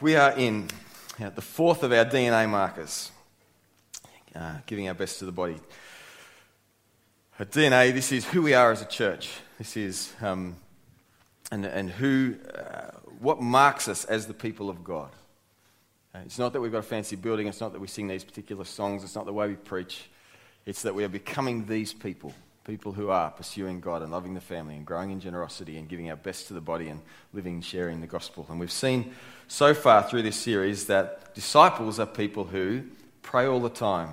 We are in the fourth of our DNA markers, uh, giving our best to the body. At DNA, this is who we are as a church. This is um, and, and who, uh, what marks us as the people of God. Uh, it's not that we've got a fancy building. It's not that we sing these particular songs. It's not the way we preach. It's that we are becoming these people people who are pursuing God and loving the family and growing in generosity and giving our best to the body and living and sharing the gospel. And we've seen so far through this series that disciples are people who pray all the time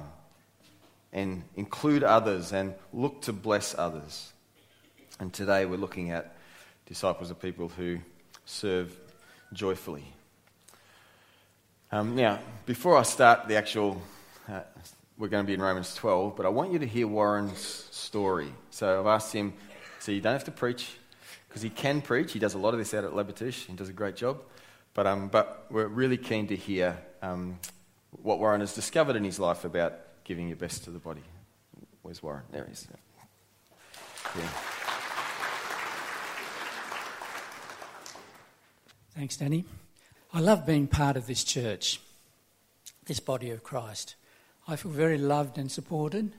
and include others and look to bless others. And today we're looking at disciples are people who serve joyfully. Um, now, before I start the actual uh, we're going to be in Romans 12, but I want you to hear Warren's story. So I've asked him, so you don't have to preach, because he can preach. He does a lot of this out at Labertouche. He does a great job. But, um, but we're really keen to hear um, what Warren has discovered in his life about giving your best to the body. Where's Warren? There he is. Yeah. Thanks, Danny. I love being part of this church, this body of Christ. I feel very loved and supported,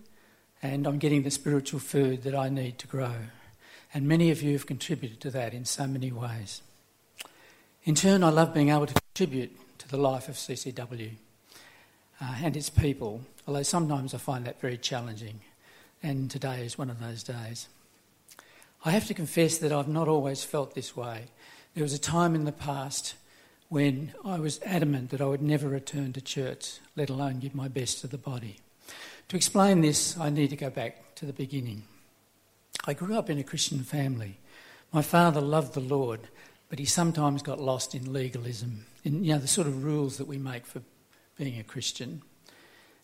and I'm getting the spiritual food that I need to grow. And many of you have contributed to that in so many ways. In turn, I love being able to contribute to the life of CCW uh, and its people, although sometimes I find that very challenging, and today is one of those days. I have to confess that I've not always felt this way. There was a time in the past when I was adamant that I would never return to church, let alone give my best to the body. To explain this, I need to go back to the beginning. I grew up in a Christian family. My father loved the Lord, but he sometimes got lost in legalism, in you know, the sort of rules that we make for being a Christian.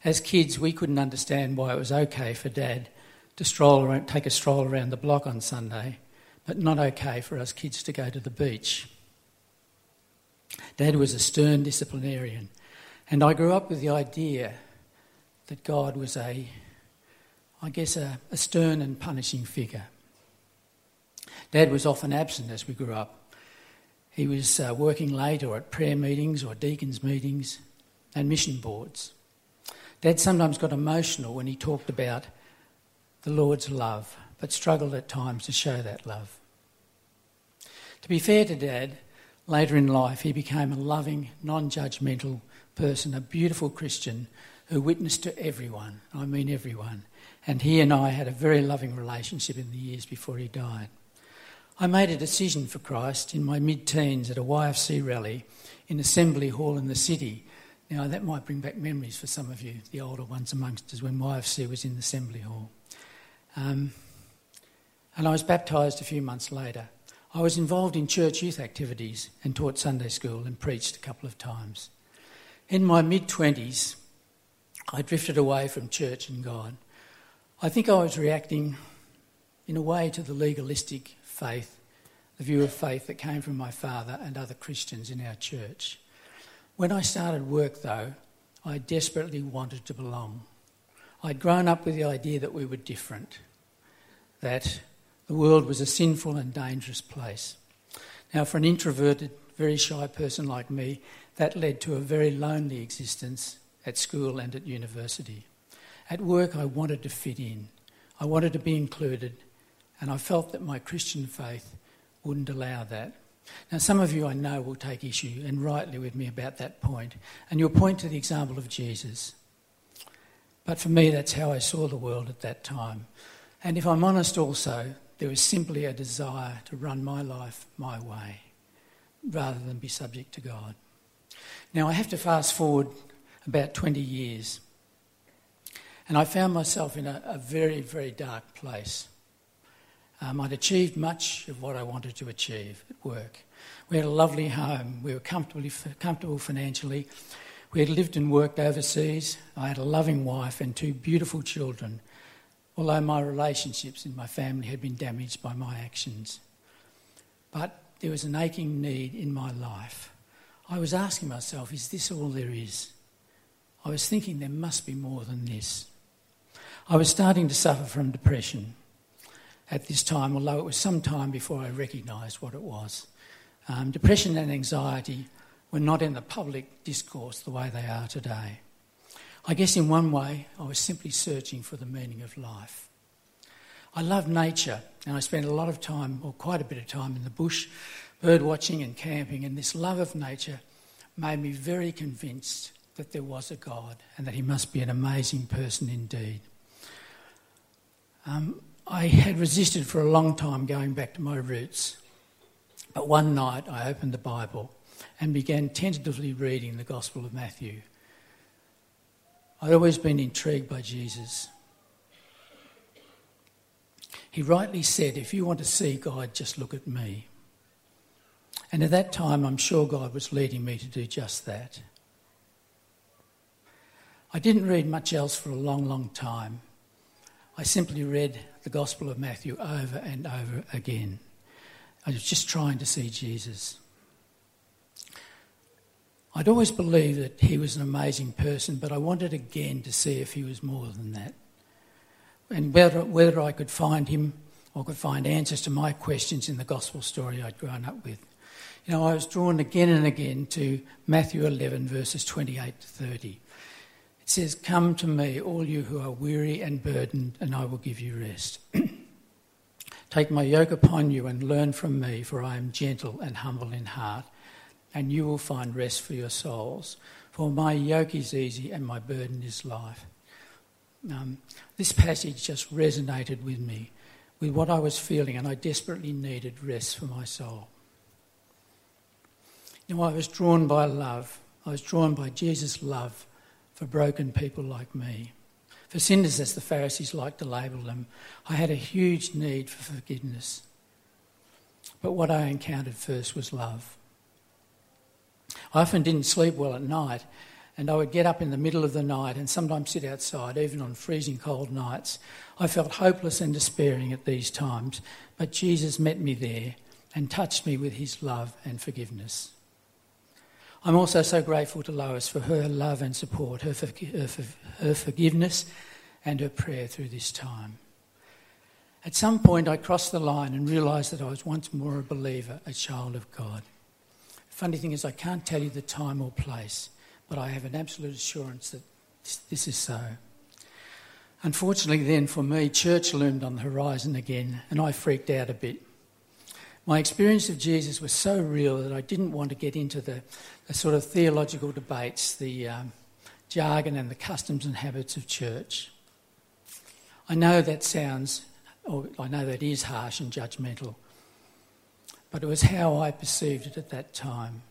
As kids, we couldn't understand why it was okay for Dad to stroll around, take a stroll around the block on Sunday, but not okay for us kids to go to the beach. Dad was a stern disciplinarian, and I grew up with the idea that God was a, I guess, a, a stern and punishing figure. Dad was often absent as we grew up. He was uh, working late or at prayer meetings or deacons' meetings and mission boards. Dad sometimes got emotional when he talked about the Lord's love, but struggled at times to show that love. To be fair to Dad, Later in life, he became a loving, non judgmental person, a beautiful Christian who witnessed to everyone. I mean, everyone. And he and I had a very loving relationship in the years before he died. I made a decision for Christ in my mid teens at a YFC rally in Assembly Hall in the city. Now, that might bring back memories for some of you, the older ones amongst us, when YFC was in Assembly Hall. Um, and I was baptised a few months later. I was involved in church youth activities and taught Sunday school and preached a couple of times. In my mid 20s, I drifted away from church and God. I think I was reacting in a way to the legalistic faith, the view of faith that came from my father and other Christians in our church. When I started work, though, I desperately wanted to belong. I'd grown up with the idea that we were different, that the world was a sinful and dangerous place. Now, for an introverted, very shy person like me, that led to a very lonely existence at school and at university. At work, I wanted to fit in, I wanted to be included, and I felt that my Christian faith wouldn't allow that. Now, some of you I know will take issue, and rightly, with me about that point, and you'll point to the example of Jesus. But for me, that's how I saw the world at that time. And if I'm honest also, there was simply a desire to run my life my way rather than be subject to God. Now, I have to fast forward about 20 years, and I found myself in a, a very, very dark place. Um, I'd achieved much of what I wanted to achieve at work. We had a lovely home, we were comfortably, comfortable financially. We had lived and worked overseas. I had a loving wife and two beautiful children although my relationships in my family had been damaged by my actions. But there was an aching need in my life. I was asking myself, is this all there is? I was thinking there must be more than this. I was starting to suffer from depression at this time, although it was some time before I recognised what it was. Um, depression and anxiety were not in the public discourse the way they are today. I guess in one way, I was simply searching for the meaning of life. I love nature, and I spent a lot of time, or quite a bit of time, in the bush, bird watching and camping, and this love of nature made me very convinced that there was a God and that he must be an amazing person indeed. Um, I had resisted for a long time going back to my roots, but one night I opened the Bible and began tentatively reading the Gospel of Matthew. I'd always been intrigued by Jesus. He rightly said, If you want to see God, just look at me. And at that time, I'm sure God was leading me to do just that. I didn't read much else for a long, long time. I simply read the Gospel of Matthew over and over again. I was just trying to see Jesus. I'd always believed that he was an amazing person, but I wanted again to see if he was more than that. And whether, whether I could find him or could find answers to my questions in the gospel story I'd grown up with. You know, I was drawn again and again to Matthew 11, verses 28 to 30. It says, Come to me, all you who are weary and burdened, and I will give you rest. Take my yoke upon you and learn from me, for I am gentle and humble in heart, and you will find rest for your souls. For my yoke is easy and my burden is light. Um, this passage just resonated with me, with what I was feeling, and I desperately needed rest for my soul. You know, I was drawn by love. I was drawn by Jesus' love for broken people like me. For sinners, as the Pharisees like to label them, I had a huge need for forgiveness. But what I encountered first was love. I often didn't sleep well at night, and I would get up in the middle of the night and sometimes sit outside, even on freezing cold nights. I felt hopeless and despairing at these times, but Jesus met me there and touched me with his love and forgiveness. I'm also so grateful to Lois for her love and support, her, her forgiveness, and her prayer through this time. At some point, I crossed the line and realised that I was once more a believer, a child of God. Funny thing is, I can't tell you the time or place, but I have an absolute assurance that this is so. Unfortunately, then, for me, church loomed on the horizon again, and I freaked out a bit. My experience of Jesus was so real that I didn't want to get into the, the sort of theological debates, the um, jargon and the customs and habits of church. I know that sounds, or I know that is harsh and judgmental, but it was how I perceived it at that time.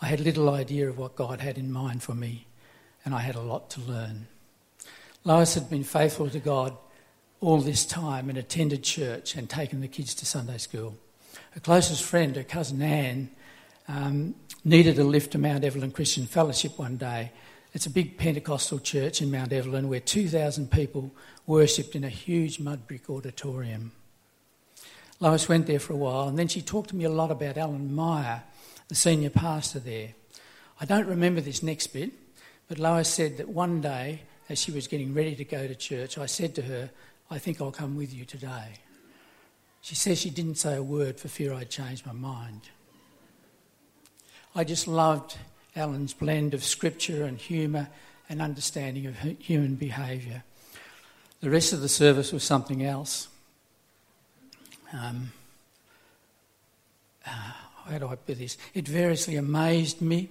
I had little idea of what God had in mind for me, and I had a lot to learn. Lois had been faithful to God all this time and attended church and taken the kids to Sunday school. Her closest friend, her cousin Anne, um, needed a lift to Mount Evelyn Christian Fellowship one day. It's a big Pentecostal church in Mount Evelyn where 2,000 people worshipped in a huge mud brick auditorium. Lois went there for a while and then she talked to me a lot about Alan Meyer, the senior pastor there. I don't remember this next bit, but Lois said that one day, as she was getting ready to go to church, I said to her, I think I'll come with you today. She says she didn't say a word for fear I'd change my mind. I just loved Alan's blend of scripture and humour and understanding of human behaviour. The rest of the service was something else. Um, uh, how do I put this? It variously amazed me,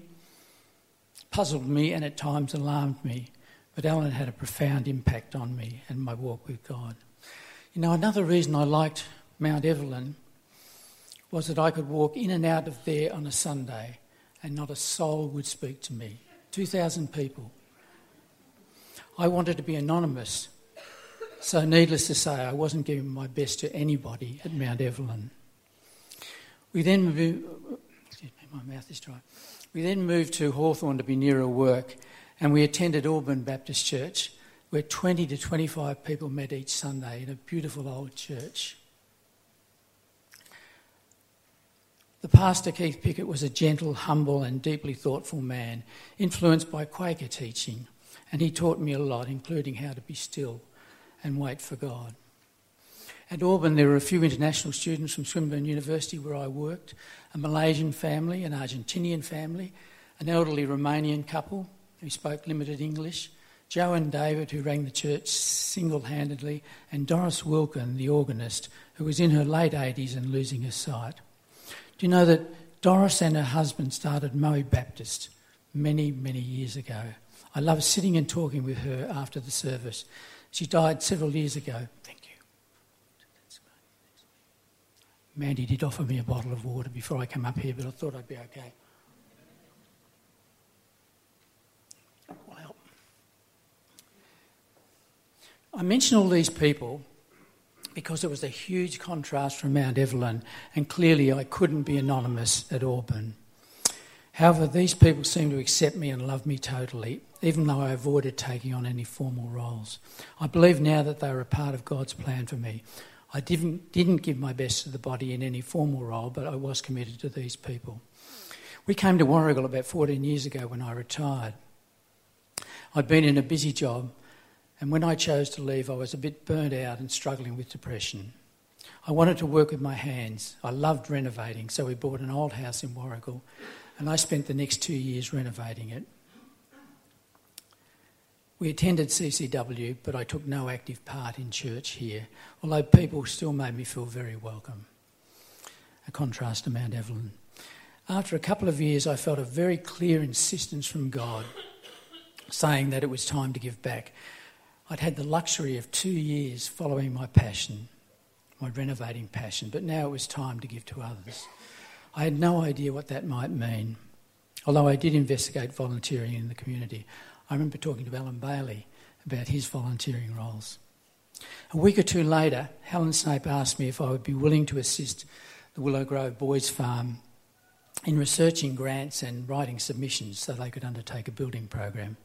puzzled me, and at times alarmed me. But Alan had a profound impact on me and my walk with God. You know, another reason I liked Mount Evelyn was that I could walk in and out of there on a Sunday and not a soul would speak to me. 2,000 people. I wanted to be anonymous, so needless to say, I wasn't giving my best to anybody at Mount Evelyn. We then moved, excuse me, my mouth is dry. We then moved to Hawthorn to be nearer work, and we attended Auburn Baptist Church, where 20 to 25 people met each Sunday in a beautiful old church. The pastor, Keith Pickett, was a gentle, humble, and deeply thoughtful man, influenced by Quaker teaching, and he taught me a lot, including how to be still and wait for God. At Auburn, there were a few international students from Swinburne University where I worked, a Malaysian family, an Argentinian family, an elderly Romanian couple who spoke limited English, Joe and David, who rang the church single handedly, and Doris Wilkin, the organist, who was in her late 80s and losing her sight. Do you know that Doris and her husband started Moe Baptist many, many years ago? I love sitting and talking with her after the service. She died several years ago. Thank you. Mandy did offer me a bottle of water before I came up here, but I thought I'd be okay. I mention all these people because it was a huge contrast from Mount Evelyn, and clearly I couldn't be anonymous at Auburn. However, these people seemed to accept me and love me totally, even though I avoided taking on any formal roles. I believe now that they were a part of God's plan for me. I didn't, didn't give my best to the body in any formal role, but I was committed to these people. We came to Warragul about 14 years ago when I retired. I'd been in a busy job and when I chose to leave, I was a bit burnt out and struggling with depression. I wanted to work with my hands. I loved renovating, so we bought an old house in Warragul, and I spent the next two years renovating it. We attended CCW, but I took no active part in church here, although people still made me feel very welcome. A contrast to Mount Evelyn. After a couple of years, I felt a very clear insistence from God saying that it was time to give back. I'd had the luxury of two years following my passion, my renovating passion, but now it was time to give to others. I had no idea what that might mean, although I did investigate volunteering in the community. I remember talking to Alan Bailey about his volunteering roles. A week or two later, Helen Snape asked me if I would be willing to assist the Willow Grove Boys Farm in researching grants and writing submissions so they could undertake a building program.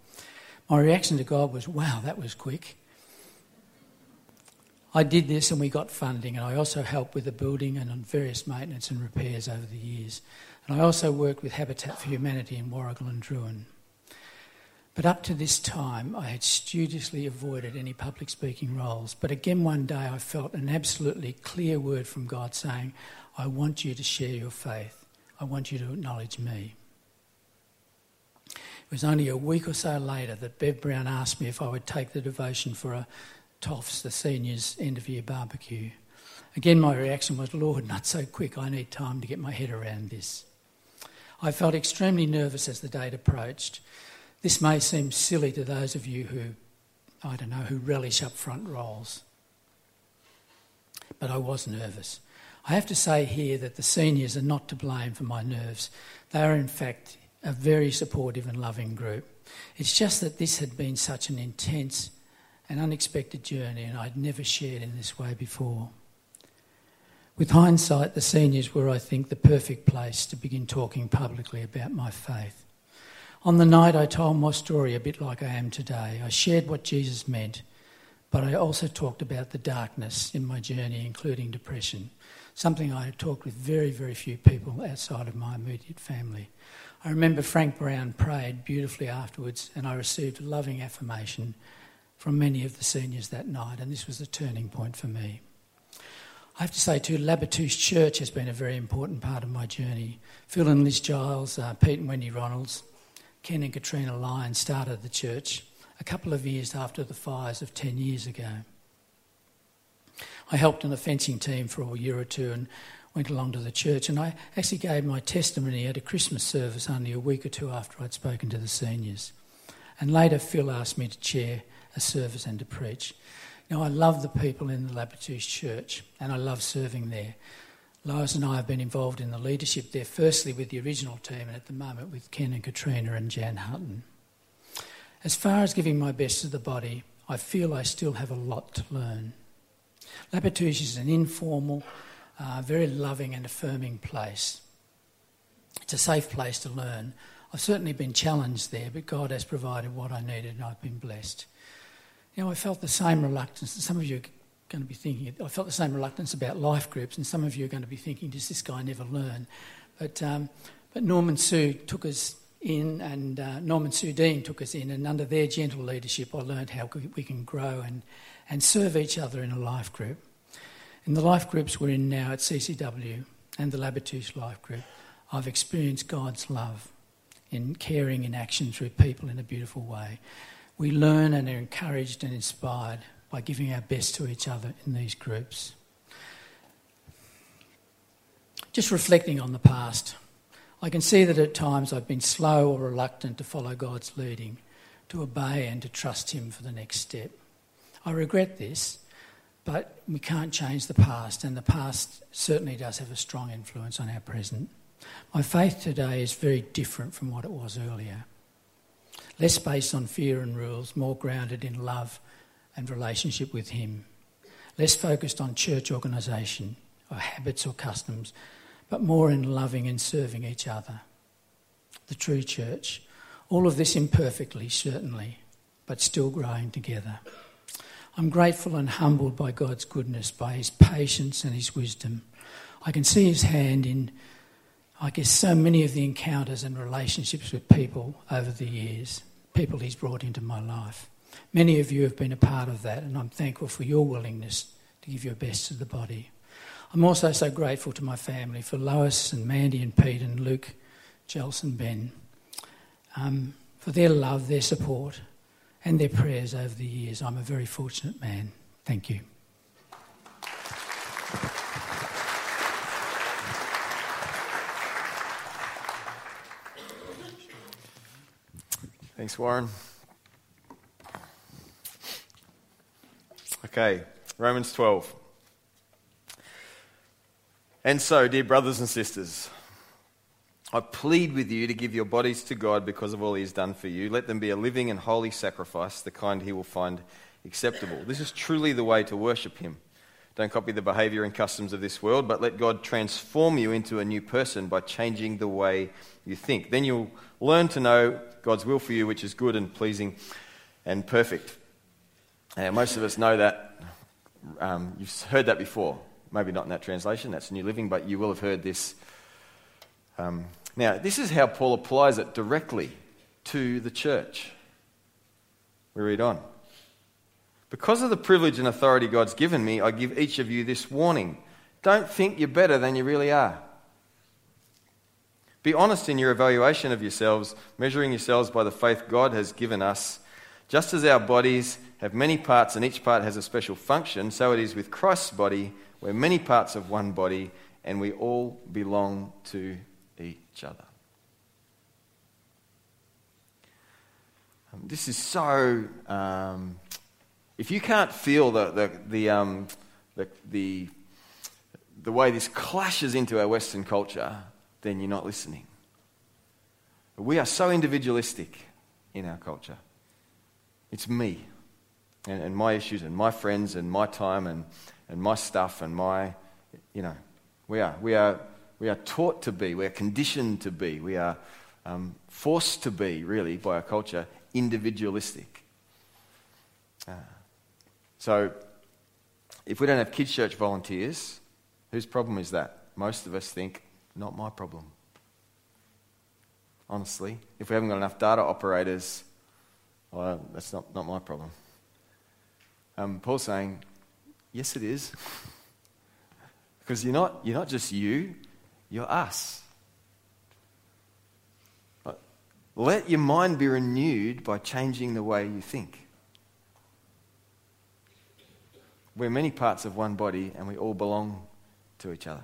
My reaction to God was, wow, that was quick. I did this and we got funding, and I also helped with the building and on various maintenance and repairs over the years. And I also worked with Habitat for Humanity in Warragul and Drouin. But up to this time, I had studiously avoided any public speaking roles. But again, one day, I felt an absolutely clear word from God saying, I want you to share your faith. I want you to acknowledge me. It was only a week or so later that Bev Brown asked me if I would take the devotion for a TOFs, the seniors' end of year barbecue. Again, my reaction was, Lord, not so quick. I need time to get my head around this. I felt extremely nervous as the date approached. This may seem silly to those of you who, I don't know, who relish up front roles. But I was nervous. I have to say here that the seniors are not to blame for my nerves. They are, in fact, a very supportive and loving group. It's just that this had been such an intense and unexpected journey, and I'd never shared in this way before. With hindsight, the seniors were, I think, the perfect place to begin talking publicly about my faith. On the night, I told my story a bit like I am today. I shared what Jesus meant, but I also talked about the darkness in my journey, including depression, something I had talked with very, very few people outside of my immediate family. I remember Frank Brown prayed beautifully afterwards, and I received a loving affirmation from many of the seniors that night, and this was a turning point for me. I have to say, too, Labertouche Church has been a very important part of my journey. Phil and Liz Giles, uh, Pete and Wendy Ronalds, Ken and Katrina Lyon started the church a couple of years after the fires of 10 years ago. I helped on the fencing team for a year or two, and went along to the church, and I actually gave my testimony at a Christmas service only a week or two after I'd spoken to the seniors. And later, Phil asked me to chair a service and to preach. Now, I love the people in the Labertouche church, and I love serving there. Lois and I have been involved in the leadership there, firstly with the original team, and at the moment with Ken and Katrina and Jan Hutton. As far as giving my best to the body, I feel I still have a lot to learn. Labertouche is an informal, uh, very loving and affirming place. It's a safe place to learn. I've certainly been challenged there, but God has provided what I needed and I've been blessed. You know, I felt the same reluctance. And some of you are going to be thinking, I felt the same reluctance about life groups, and some of you are going to be thinking, does this guy never learn? But, um, but Norman Sue took us in, and uh, Norman Sue Dean took us in, and under their gentle leadership, I learned how we can grow and, and serve each other in a life group. In the life groups we're in now at CCW and the Labertouche Life Group, I've experienced God's love in caring in action through people in a beautiful way. We learn and are encouraged and inspired by giving our best to each other in these groups. Just reflecting on the past, I can see that at times I've been slow or reluctant to follow God's leading, to obey and to trust Him for the next step. I regret this, but we can't change the past, and the past certainly does have a strong influence on our present. My faith today is very different from what it was earlier. Less based on fear and rules, more grounded in love and relationship with Him. Less focused on church organisation or habits or customs, but more in loving and serving each other. The true church. All of this imperfectly, certainly, but still growing together. I'm grateful and humbled by God's goodness, by His patience and His wisdom. I can see His hand in I guess, so many of the encounters and relationships with people over the years, people he's brought into my life. Many of you have been a part of that, and I'm thankful for your willingness to give your best to the body. I'm also so grateful to my family for Lois and Mandy and Pete and Luke, Jels and Ben, um, for their love, their support, and their prayers over the years. I'm a very fortunate man. Thank you. Thanks, Warren. Okay, Romans 12. And so, dear brothers and sisters, I plead with you to give your bodies to God because of all He has done for you. Let them be a living and holy sacrifice, the kind He will find acceptable. This is truly the way to worship Him. Don't copy the behavior and customs of this world, but let God transform you into a new person by changing the way you think. Then you'll learn to know God's will for you, which is good and pleasing and perfect. And most of us know that. Um, you've heard that before. Maybe not in that translation, that's New Living, but you will have heard this. Um, now, this is how Paul applies it directly to the church. We read on. Because of the privilege and authority God's given me, I give each of you this warning. Don't think you're better than you really are. Be honest in your evaluation of yourselves, measuring yourselves by the faith God has given us. Just as our bodies have many parts and each part has a special function, so it is with Christ's body. We're many parts of one body and we all belong to each other. Um, this is so. Um, if you can't feel the, the, the, um, the, the, the way this clashes into our Western culture, then you're not listening. We are so individualistic in our culture. It's me and, and, my issues and my friends and my time and, and my stuff and my, you know, we are. We are, we are taught to be, we are conditioned to be, we are um, forced to be, really, by our culture, individualistic. Uh, so, if we don't have kids' church volunteers, whose problem is that? Most of us think not my problem. Honestly, if we haven't got enough data operators, well, that's not, not my problem. Um, Paul's saying, yes, it is. because you're not, you're not just you, you're us. Let your mind be renewed by changing the way you think. We're many parts of one body and we all belong to each other.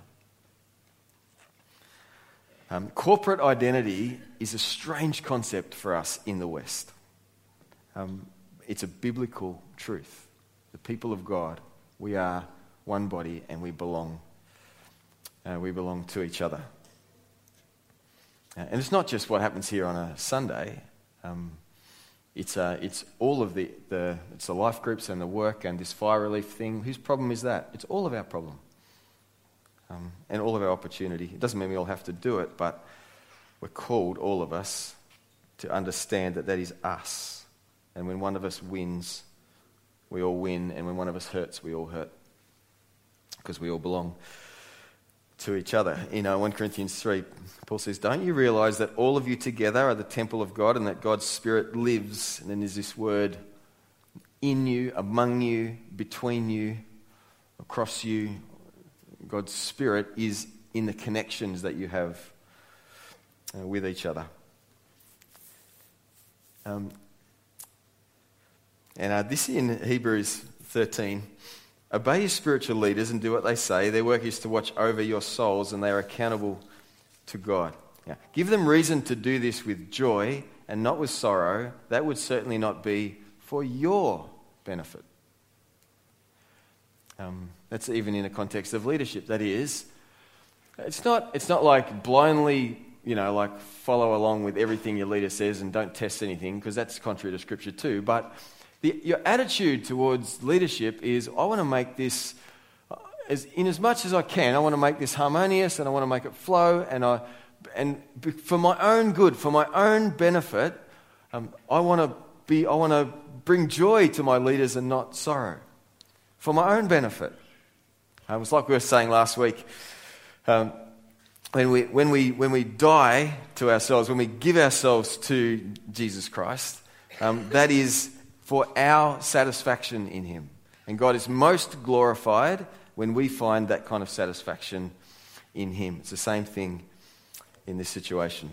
Um, corporate identity is a strange concept for us in the West. Um, it's a biblical truth. The people of God, we are one body and we belong. Uh, we belong to each other. Uh, and it's not just what happens here on a Sunday. Um, it's, uh, it's all of the, the, it's the life groups and the work and this fire relief thing. Whose problem is that? It's all of our problem um, and all of our opportunity. It doesn't mean we all have to do it, but we're called, all of us, to understand that that is us. And when one of us wins, we all win, and when one of us hurts, we all hurt. Because we all belong to each other. You know, 1 Corinthians 3, Paul says, Don't you realize that all of you together are the temple of God and that God's Spirit lives? And then there's this word in you, among you, between you. across you. God's Spirit is in the connections that you have uh, with each other. Um, and uh, this in Hebrews 13 Obey your spiritual leaders and do what they say. Their work is to watch over your souls, and they are accountable to God. Give them reason to do this with joy and not with sorrow. That would certainly not be for your benefit. Um, that's even in the context of leadership. That is, it's not, it's not like blindly, you know, like follow along with everything your leader says and don't test anything, because that's contrary to Scripture too. But the, your attitude towards leadership is I want to make this, uh, as, in as much as I can, I want to make this harmonious and I want to make it flow. And, I, and for my own good, for my own benefit, um, I want to be, I want to bring joy to my leaders and not sorrow. For my own benefit. Um, it's like we were saying last week. Um, when we, when, we, when we die to ourselves, when we give ourselves to Jesus Christ, um, that is for our satisfaction in Him. And God is most glorified when we find that kind of satisfaction in Him. It's the same thing in this situation.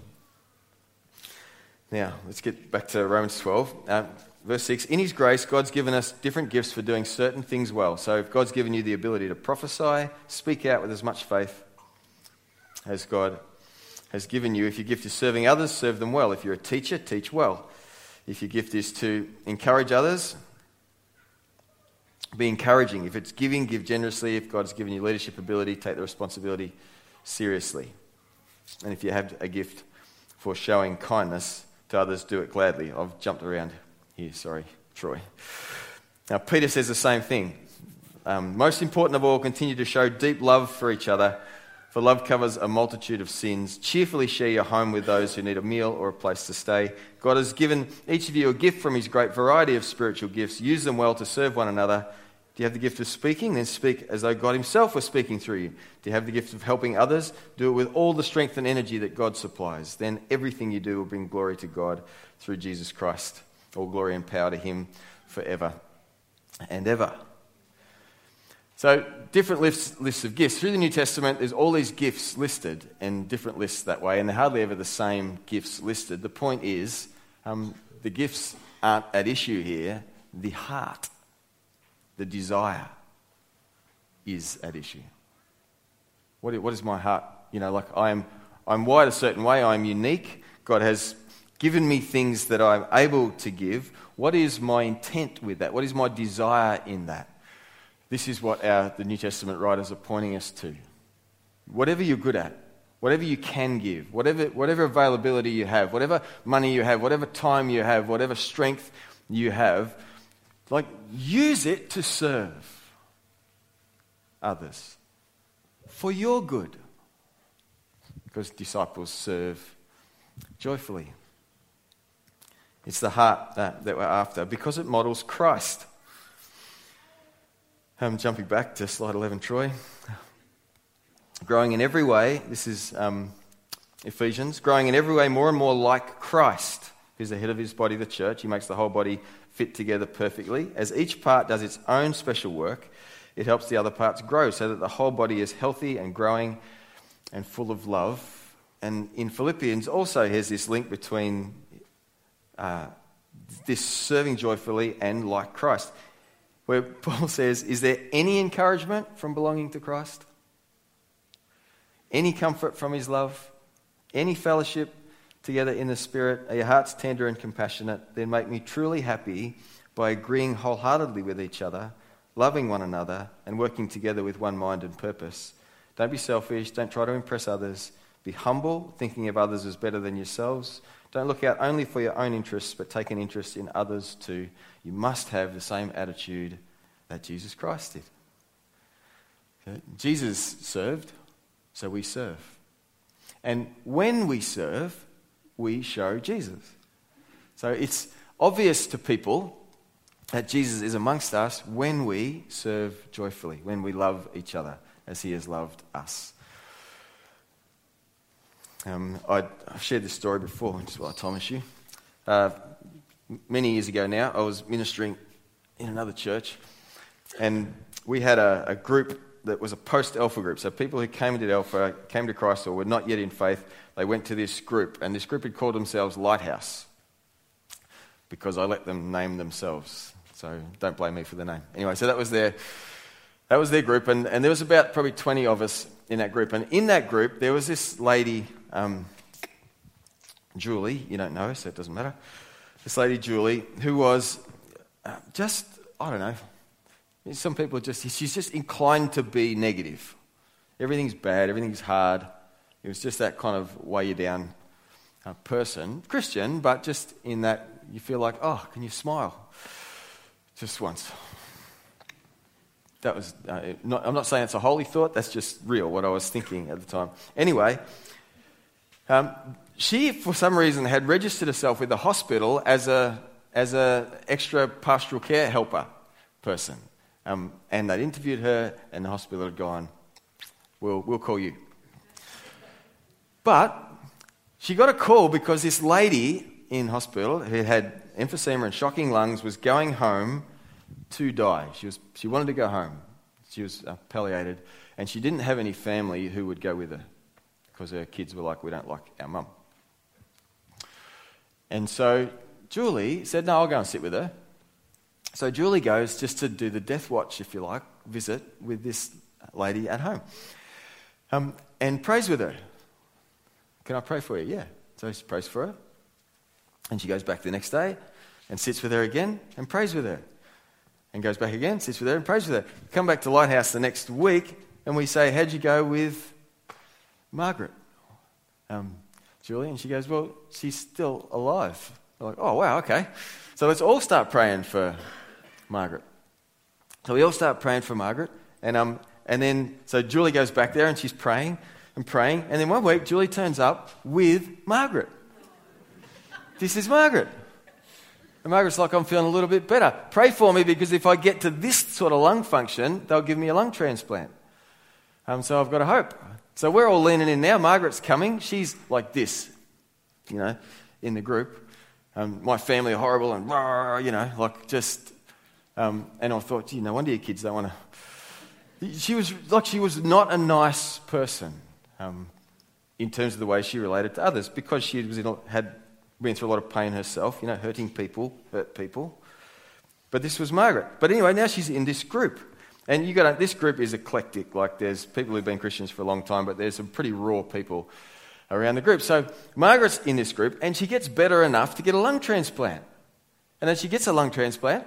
Now, let's get back to Romans 12. Uh, verse 6 In His grace, God's given us different gifts for doing certain things well. So, if God's given you the ability to prophesy, speak out with as much faith as God has given you. If your gift is serving others, serve them well. If you're a teacher, teach well. If your gift is to encourage others, be encouraging. If it's giving, give generously. If God's given you leadership ability, take the responsibility seriously. And if you have a gift for showing kindness to others, do it gladly. I've jumped around here, sorry, Troy. Now, Peter says the same thing. Um, most important of all, continue to show deep love for each other for love covers a multitude of sins. Cheerfully share your home with those who need a meal or a place to stay. God has given each of you a gift from his great variety of spiritual gifts. Use them well to serve one another. Do you have the gift of speaking? Then speak as though God Himself were speaking through you. Do you have the gift of helping others? Do it with all the strength and energy that God supplies. Then everything you do will bring glory to God through Jesus Christ. All glory and power to Him forever and ever. So, different lists, lists of gifts. Through the New Testament, there's all these gifts listed and different lists that way, and they're hardly ever the same gifts listed. The point is, um, the gifts aren't at issue here. The heart, the desire, is at issue. What, is my heart? You know, like I am, I'm wired a certain way, I'm unique. God has given me things that I'm able to give. What is my intent with that? What is my desire in that? This is what our, the New Testament writers are pointing us to. Whatever you're good at, whatever you can give, whatever, whatever availability you have, whatever money you have, whatever time you have, whatever strength you have, like use it to serve others for your good. Because disciples serve joyfully. It's the heart that, that we're after because it models Christ. Um, jumping back to slide 11, Troy. Growing in every way, this is um, Ephesians, growing in every way more and more like Christ, who's the head of his body, the church. He makes the whole body fit together perfectly. As each part does its own special work, it helps the other parts grow so that the whole body is healthy and growing and full of love. And in Philippians, also, has this link between uh, this serving joyfully and like Christ where Paul says, Is there any encouragement from belonging to Christ? Any comfort from his love? Any fellowship together in the Spirit? Are your hearts tender and compassionate? Then make me truly happy by agreeing wholeheartedly with each other, loving one another, and working together with one mind and purpose. Don't be selfish. Don't try to impress others. Be humble, thinking of others as better than yourselves. Don't look out only for your own interests, but take an interest in others too. You must have the same attitude that Jesus Christ did. Okay? Jesus served, so we serve. And when we serve, we show Jesus. So it's obvious to people that Jesus is amongst us when we serve joyfully, when we love each other as he has loved us. Um, I, have shared this story before, just while I promise you. Uh, many years ago now, I was ministering in another church, and we had a, a group that was a post Alpha group. So people who came into Alpha, came to Christ, or were not yet in faith, they went to this group. And this group had called themselves Lighthouse because I let them name themselves. So don't blame me for the name. Anyway, so that was their, that was their group. And, and there was about probably 20 of us in that group. And in that group, there was this lady, um, Julie. You don't know her, so it doesn't matter. This lady, Julie, who was uh, just, I don't know, some people just, she's just inclined to be negative. Everything's bad, everything's hard. It was just that kind of weigh you down uh, person. Christian, but just in that you feel like, oh, can you smile? Just once. That was, uh, not, I'm not saying it's a holy thought, that's just real, what I was thinking at the time. Anyway, um, she, for some reason, had registered herself with the hospital as a as an extra pastoral care helper person. Um, and they'd interviewed her, and the hospital had gone, we'll, we'll call you. But she got a call because this lady in hospital who had emphysema and shocking lungs was going home to die. She, was, she wanted to go home. She was uh, palliated, and she didn't have any family who would go with her because her kids were like, We don't like our mum. And so Julie said, No, I'll go and sit with her. So Julie goes just to do the death watch, if you like, visit with this lady at home. Um, and prays with her. Can I pray for you? Yeah. So she prays for her. And she goes back the next day and sits with her again and prays with her. And goes back again, sits with her and prays with her. Come back to Lighthouse the next week and we say, How'd you go with Margaret? Um, Julie? And she goes, Well, she's still alive. We're like, Oh, wow, okay. So let's all start praying for Margaret. So we all start praying for Margaret. And, um, and then, so Julie goes back there and she's praying and praying. And then one week, Julie turns up with Margaret. This is Margaret. And Margaret's like, I'm feeling a little bit better. Pray for me because if I get to this sort of lung function, they'll give me a lung transplant. Um, so I've got a hope. So we're all leaning in now. Margaret's coming. She's like this, you know, in the group. Um, my family are horrible and, you know, like just um, and I thought, gee, no wonder your kids don't want to. She was like she was not a nice person um, in terms of the way she related to others because she was in, had been through a lot of pain herself, you know, hurting people, hurt people. But this was Margaret. But anyway, now she's in this group. And you got this group is eclectic. Like there's people who've been Christians for a long time, but there's some pretty raw people around the group. So Margaret's in this group, and she gets better enough to get a lung transplant. And then she gets a lung transplant,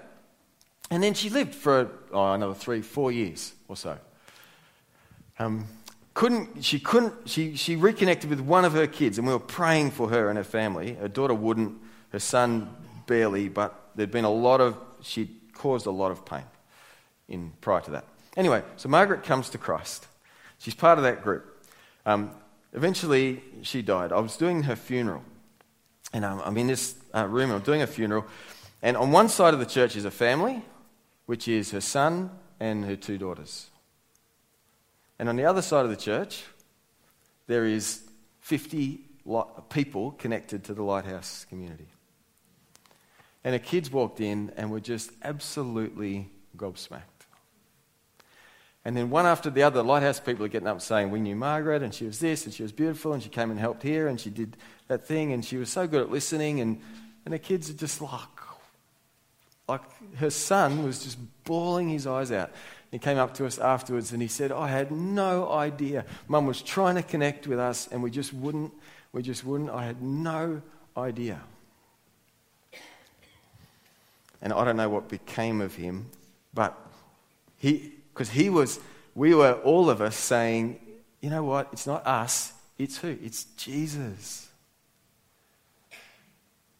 and then she lived for oh, another three, four years or so. Um, couldn't, she couldn't, she, she reconnected with one of her kids, and we were praying for her and her family. Her daughter wouldn't, her son barely, but there'd been a lot of, she caused a lot of pain in prior to that. Anyway, so Margaret comes to Christ. She's part of that group. Um, eventually, she died. I was doing her funeral, and um, I'm in this uh, room, I'm doing a funeral, and on one side of the church is a family, which is her son and her two daughters. And on the other side of the church, there is 50 people connected to the Lighthouse community. And her kids walked in and were just absolutely gobsmacked. And then one after the other, the Lighthouse people are getting up saying, We knew Margaret, and she was this, and she was beautiful, and she came and helped here, and she did that thing, and she was so good at listening. And, and the kids are just like, like her son was just bawling his eyes out. He came up to us afterwards and he said, I had no idea. Mum was trying to connect with us and we just wouldn't. We just wouldn't. I had no idea. And I don't know what became of him, but he, because he was, we were all of us saying, you know what? It's not us, it's who? It's Jesus.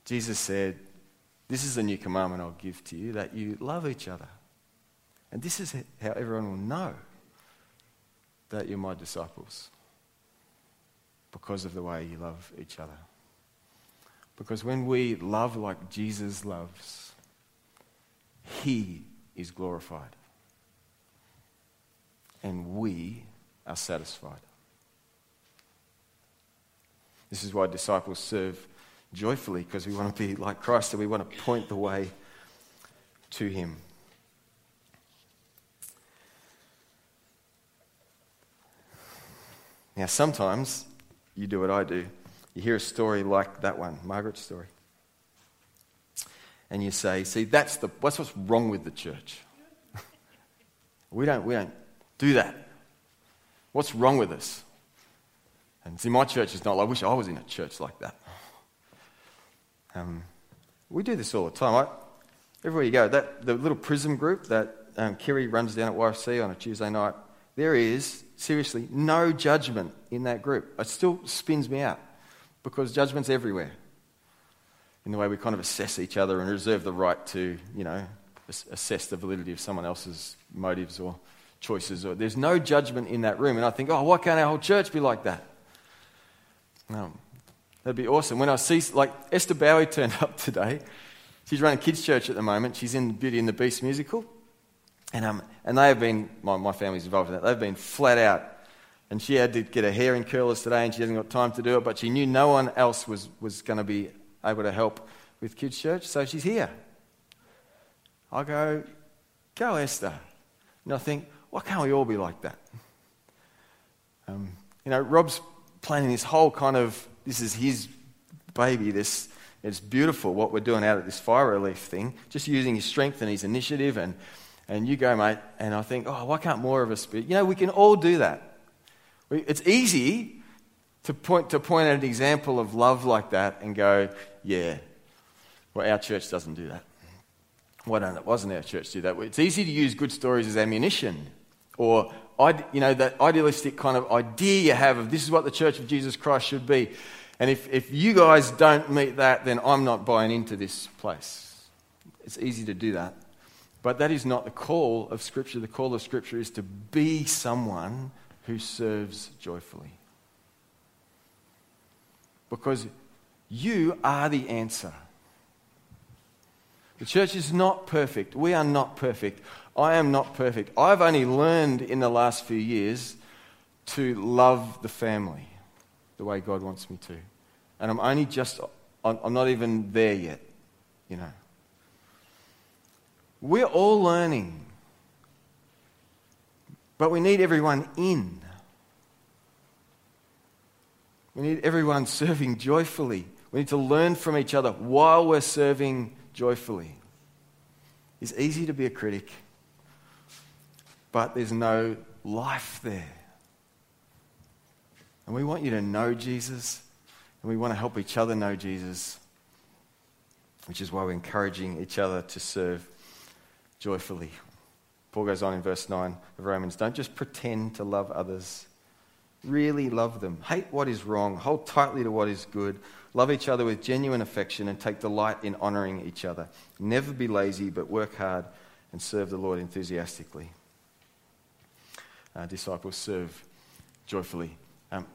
Jesus said, this is a new commandment I'll give to you that you love each other. And this is how everyone will know that you're my disciples because of the way you love each other. Because when we love like Jesus loves, He is glorified and we are satisfied. This is why disciples serve joyfully, because we want to be like Christ and we want to point the way to Him. Now, sometimes you do what I do. You hear a story like that one, Margaret's story. And you say, see, that's, the, what's what's wrong with the church. we, don't, we don't do that. What's wrong with us? And see, my church is not like, I wish I was in a church like that. Um, we do this all the time. I, everywhere you go, that, the little prism group that um, Kerry runs down at YFC on a Tuesday night, there is, seriously, no judgment in that group. It still spins me out because judgment's everywhere in the way we kind of assess each other and reserve the right to, you know, assess the validity of someone else's motives or choices. Or, there's no judgment in that room. And I think, oh, why can't our whole church be like that? No, that'd be awesome. When I see, like, Esther Bowie turned up today. She's running kids' church at the moment. She's in Beauty and the Beast musical. And, um, and they have been, my, my family's involved in that, they've been flat out. And she had to get her hair in curlers today and she hasn't got time to do it, but she knew no one else was, was going to be able to help with kids' church, so she's here. I go, go, Esther. And I think, why can't we all be like that? Um, you know, Rob's planning this whole kind of, this is his baby, this, it's beautiful what we're doing out of this fire relief thing, just using his strength and his initiative and and you go, mate, and I think, oh, why can't more of us be? You know, we can all do that. It's easy to point, to point at an example of love like that and go, yeah, well, our church doesn't do that. Why don't it? Wasn't our church do that? It's easy to use good stories as ammunition, or you know that idealistic kind of idea you have of this is what the Church of Jesus Christ should be. And if, if you guys don't meet that, then I'm not buying into this place. It's easy to do that. But that is not the call of Scripture. The call of Scripture is to be someone who serves joyfully. Because you are the answer. The church is not perfect. We are not perfect. I am not perfect. I've only learned in the last few years to love the family the way God wants me to. And I'm only just, I'm not even there yet, you know. We're all learning. But we need everyone in. We need everyone serving joyfully. We need to learn from each other while we're serving joyfully. It's easy to be a critic, but there's no life there. And we want you to know Jesus, and we want to help each other know Jesus, which is why we're encouraging each other to serve joyfully. Paul goes on in verse 9 of Romans don't just pretend to love others, really love them. Hate what is wrong, hold tightly to what is good, love each other with genuine affection, and take delight in honoring each other. Never be lazy, but work hard and serve the Lord enthusiastically. Uh, disciples serve joyfully. Um,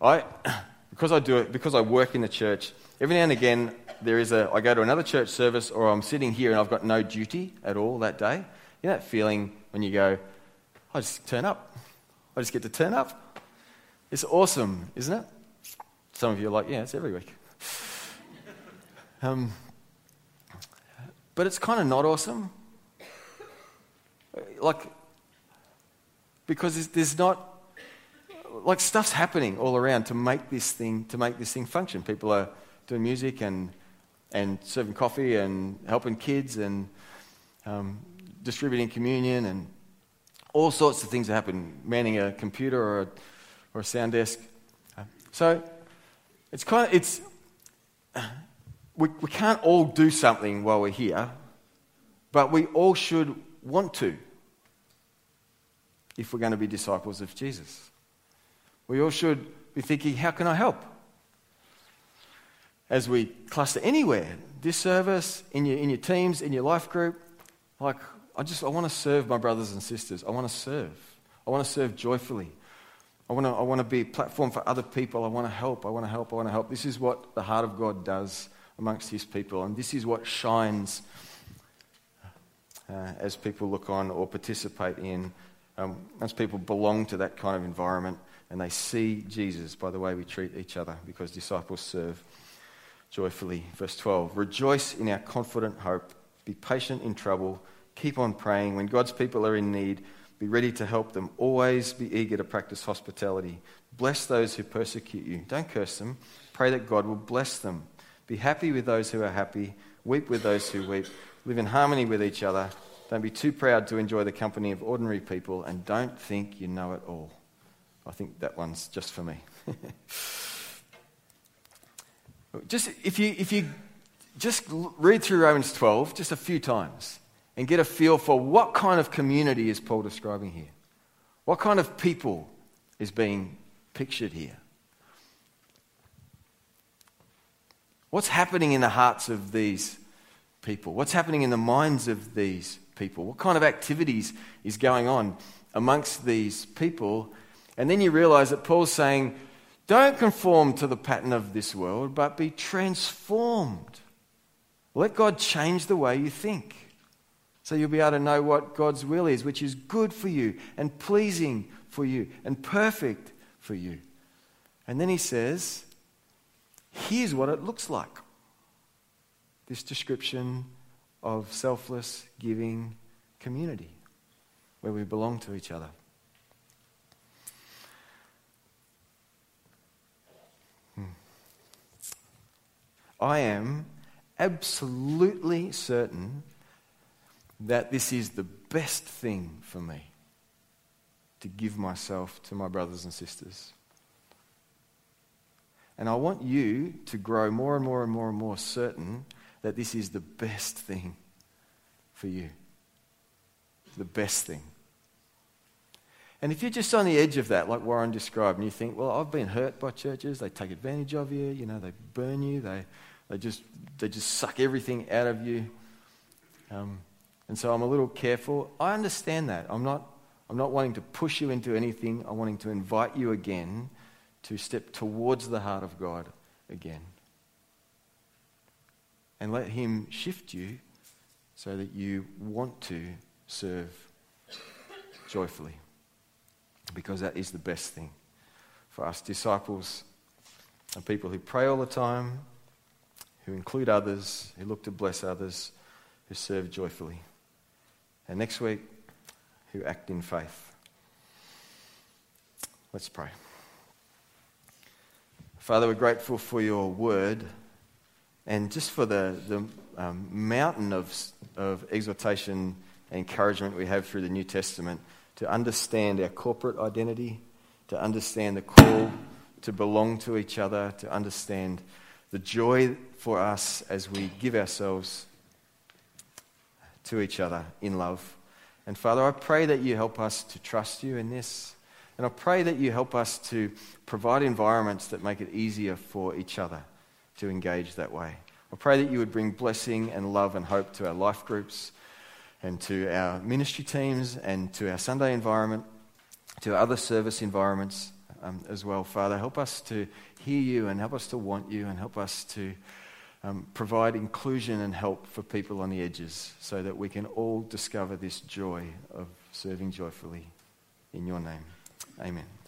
I, because I do it, because I work in the church, every now and again there is a, I go to another church service or I'm sitting here and I've got no duty at all that day. You know that feeling when you go, I just turn up. I just get to turn up. It's awesome, isn't it? Some of you are like, yeah, it's every week. Um, but it's kind of not awesome. Like, because there's, not, like stuff's happening all around to make this thing to make this thing function. People are doing music and and serving coffee and helping kids and um, distributing communion and all sorts of things that happen, manning a computer or a, or a sound desk. So it's kind of, it's, we, we can't all do something while we're here, but we all should want to if we're going to be disciples of Jesus. We all should be thinking, how can I help? as we cluster anywhere, this service, in your, in your teams, in your life group, like, I just, I want to serve my brothers and sisters. I want to serve. I want to serve joyfully. I want to, I want to be a platform for other people. I want to help. I want to help. I want to help. This is what the heart of God does amongst his people. And this is what shines uh, as people look on or participate in, um, people belong to that kind of environment and they see Jesus by the way we treat each other because disciples serve joyfully. Verse 12 Rejoice in our confident hope, be patient in trouble, keep on praying. When God's people are in need, be ready to help them. Always be eager to practice hospitality. Bless those who persecute you. Don't curse them. Pray that God will bless them. Be happy with those who are happy. Weep with those who weep. Live in harmony with each other. Don't be too proud to enjoy the company of ordinary people. And don't think you know it all. I think that one's just for me. just if you, if you just read through Romans 12 just a few times and get a feel for what kind of community is Paul describing here. What kind of people is being pictured here? What's happening in the hearts of these people? What's happening in the minds of these people? What kind of activities is going on amongst these people? And then you realize that Paul's saying, don't conform to the pattern of this world, but be transformed. Let God change the way you think. So you'll be able to know what God's will is, which is good for you and pleasing for you and perfect for you. And then he says, here's what it looks like this description of selfless, giving community where we belong to each other. Hmm. I am absolutely certain that this is the best thing for me to give myself to my brothers and sisters. And I want you to grow more and more and more and more certain that this is the best thing for you. The best thing. And if you're just on the edge of that, like Warren described, and you think, well, I've been hurt by churches, they take advantage of you, you know, they burn you, they, they, just, they just suck everything out of you. Um, and so I'm a little careful. I understand that. I'm not, I'm not wanting to push you into anything. I'm wanting to invite you again to step towards the heart of God again. And let Him shift you so that you want to serve joyfully. Because that is the best thing for us disciples and people who pray all the time, who include others, who look to bless others, who serve joyfully. And next week, who act in faith. Let's pray. Father, we're grateful for your word and just for the, the um, mountain of, of exhortation and encouragement we have through the New Testament to understand our corporate identity, to understand the call to belong to each other, to understand the joy for us as we give ourselves to each other in love. And Father, I pray that you help us to trust you in this. And I pray that you help us to provide environments that make it easier for each other to engage that way. I pray that you would bring blessing and love and hope to our life groups and to our ministry teams and to our Sunday environment, to other service environments um, as well. Father, help us to hear you and help us to want you and help us to um, provide inclusion and help for people on the edges so that we can all discover this joy of serving joyfully. In your name, amen.